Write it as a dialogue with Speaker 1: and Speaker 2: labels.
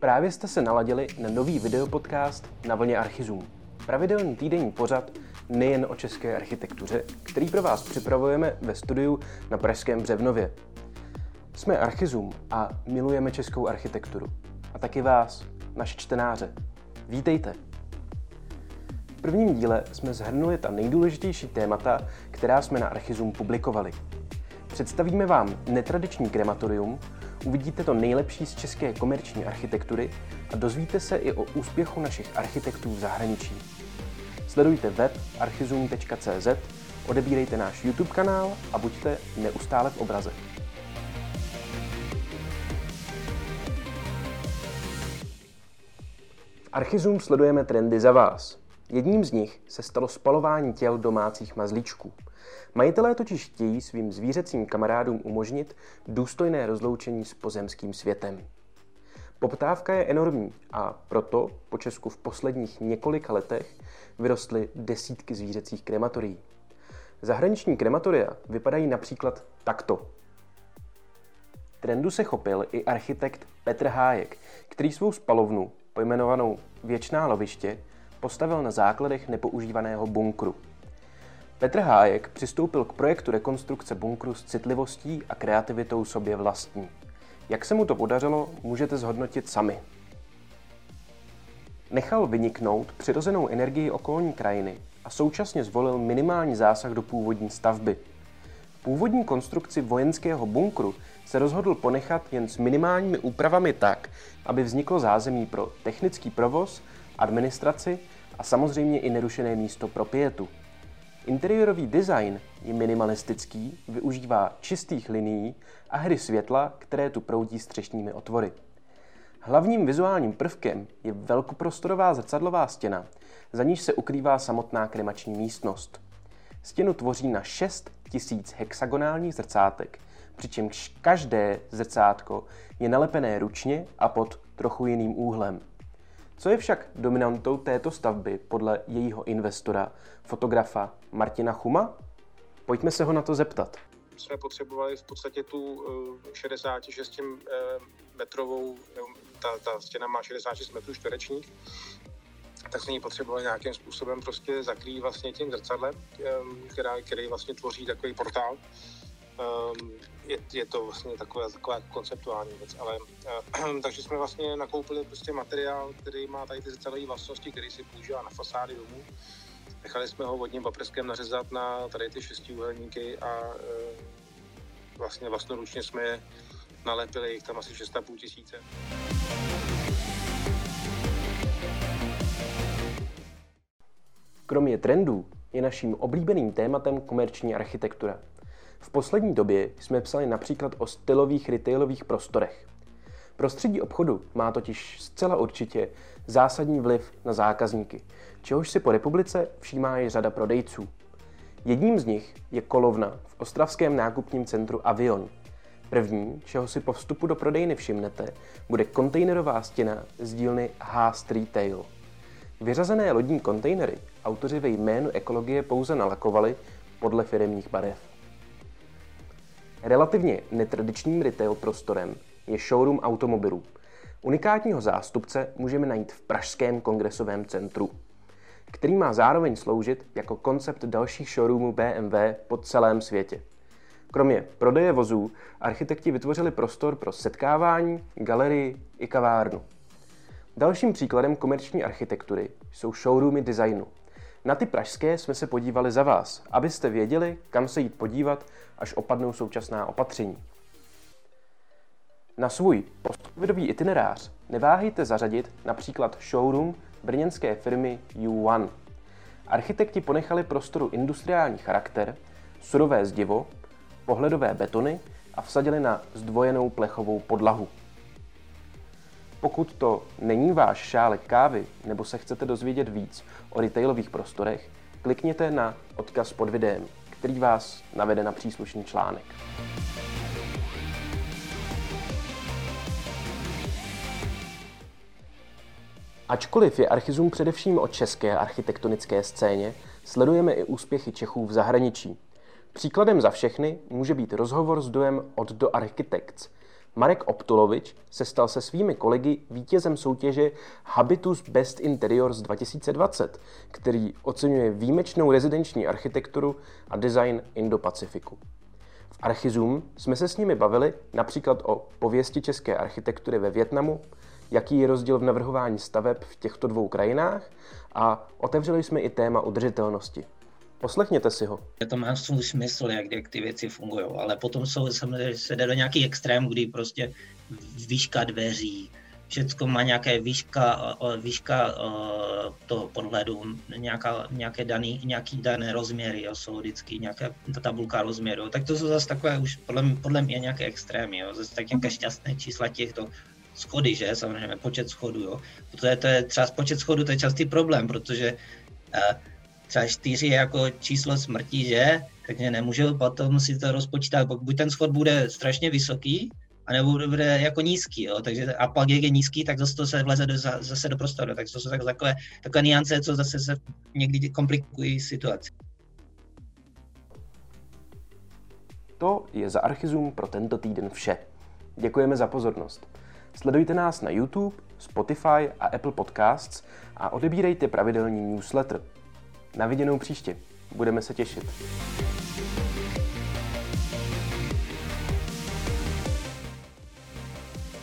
Speaker 1: Právě jste se naladili na nový videopodcast na vlně Archizum. Pravidelný týdenní pořad nejen o české architektuře, který pro vás připravujeme ve studiu na Pražském Břevnově. Jsme Archizum a milujeme českou architekturu. A taky vás, naše čtenáře. Vítejte! V prvním díle jsme zhrnuli ta nejdůležitější témata, která jsme na Archizum publikovali. Představíme vám netradiční krematorium, uvidíte to nejlepší z české komerční architektury a dozvíte se i o úspěchu našich architektů v zahraničí. Sledujte web archizum.cz, odebírejte náš YouTube kanál a buďte neustále v obraze. Archizum sledujeme trendy za vás. Jedním z nich se stalo spalování těl domácích mazlíčků – Majitelé totiž chtějí svým zvířecím kamarádům umožnit důstojné rozloučení s pozemským světem. Poptávka je enormní a proto po Česku v posledních několika letech vyrostly desítky zvířecích krematorií. Zahraniční krematoria vypadají například takto. Trendu se chopil i architekt Petr Hájek, který svou spalovnu, pojmenovanou Věčná loviště, postavil na základech nepoužívaného bunkru – Petr Hájek přistoupil k projektu rekonstrukce bunkru s citlivostí a kreativitou sobě vlastní. Jak se mu to podařilo, můžete zhodnotit sami. Nechal vyniknout přirozenou energii okolní krajiny a současně zvolil minimální zásah do původní stavby. Původní konstrukci vojenského bunkru se rozhodl ponechat jen s minimálními úpravami tak, aby vzniklo zázemí pro technický provoz, administraci a samozřejmě i nerušené místo pro pietu. Interiérový design je minimalistický, využívá čistých linií a hry světla, které tu proudí střešními otvory. Hlavním vizuálním prvkem je velkoprostorová zrcadlová stěna, za níž se ukrývá samotná kremační místnost. Stěnu tvoří na 6000 hexagonálních zrcátek, přičemž každé zrcátko je nalepené ručně a pod trochu jiným úhlem. Co je však dominantou této stavby podle jejího investora, fotografa Martina Chuma? Pojďme se ho na to zeptat.
Speaker 2: Jsme potřebovali v podstatě tu 66 eh, eh, metrovou, eh, ta, ta stěna má 66 metrů čtverečních, tak jsme ji potřebovali nějakým způsobem prostě zakrýt vlastně tím zrcadlem, která, který vlastně tvoří takový portál um, je, je to vlastně taková, taková konceptuální věc, ale uh, takže jsme vlastně nakoupili prostě materiál, který má tady ty zrcadlové vlastnosti, který si používá na fasády domů. Nechali jsme ho vodním paprskem nařezat na tady ty šestiúhelníky a uh, vlastně vlastnoručně jsme je nalepili, jich tam asi 6,5 tisíce.
Speaker 1: Kromě trendů je naším oblíbeným tématem komerční architektura. V poslední době jsme psali například o stylových retailových prostorech. Prostředí obchodu má totiž zcela určitě zásadní vliv na zákazníky, čehož si po republice všímá i řada prodejců. Jedním z nich je kolovna v ostravském nákupním centru Avion. První, čeho si po vstupu do prodejny všimnete, bude kontejnerová stěna z dílny Haast Retail. Vyřazené lodní kontejnery autoři ve jménu ekologie pouze nalakovali podle firemních barev. Relativně netradičním retail prostorem je showroom automobilů. Unikátního zástupce můžeme najít v Pražském kongresovém centru, který má zároveň sloužit jako koncept dalších showroomů BMW po celém světě. Kromě prodeje vozů, architekti vytvořili prostor pro setkávání, galerii i kavárnu. Dalším příkladem komerční architektury jsou showroomy designu, na ty pražské jsme se podívali za vás, abyste věděli, kam se jít podívat, až opadnou současná opatření. Na svůj postcovidový itinerář neváhejte zařadit například showroom brněnské firmy U1. Architekti ponechali prostoru industriální charakter, surové zdivo, pohledové betony a vsadili na zdvojenou plechovou podlahu. Pokud to není váš šálek kávy nebo se chcete dozvědět víc o retailových prostorech, klikněte na odkaz pod videem, který vás navede na příslušný článek. Ačkoliv je Archizum především o české architektonické scéně, sledujeme i úspěchy Čechů v zahraničí. Příkladem za všechny může být rozhovor s dojem od Do Architects, Marek Optulovič se stal se svými kolegy vítězem soutěže Habitus Best Interiors 2020, který oceňuje výjimečnou rezidenční architekturu a design Indo-Pacifiku. V Archizum jsme se s nimi bavili například o pověsti české architektury ve Větnamu, jaký je rozdíl v navrhování staveb v těchto dvou krajinách a otevřeli jsme i téma udržitelnosti. Poslechněte si ho.
Speaker 3: To má svůj smysl, jak, jak ty věci fungují, ale potom jsou, se jde do nějaký extrém, kdy prostě výška dveří, všechno má nějaké výška, výška toho podhledu, nějaká, nějaké daný, nějaký dané rozměry, jo, jsou vždycky nějaká tabulka rozměru, tak to jsou zase takové už podle, podle mě nějaké extrémy, jo, zase tak nějaké šťastné čísla těchto schody, že, samozřejmě počet schodů, jo, protože to je třeba počet schodů, to je častý problém, protože uh, třeba čtyři jako číslo smrti, že? Takže nemůžu potom si to rozpočítat, buď ten schod bude strašně vysoký, anebo bude jako nízký, jo? Takže, a pak jak je nízký, tak zase to se vleze do, zase do prostoru, tak to jsou tak, takové, takové niance, co zase se někdy komplikují situaci.
Speaker 1: To je za Archizum pro tento týden vše. Děkujeme za pozornost. Sledujte nás na YouTube, Spotify a Apple Podcasts a odebírejte pravidelný newsletter. Na viděnou příště. Budeme se těšit.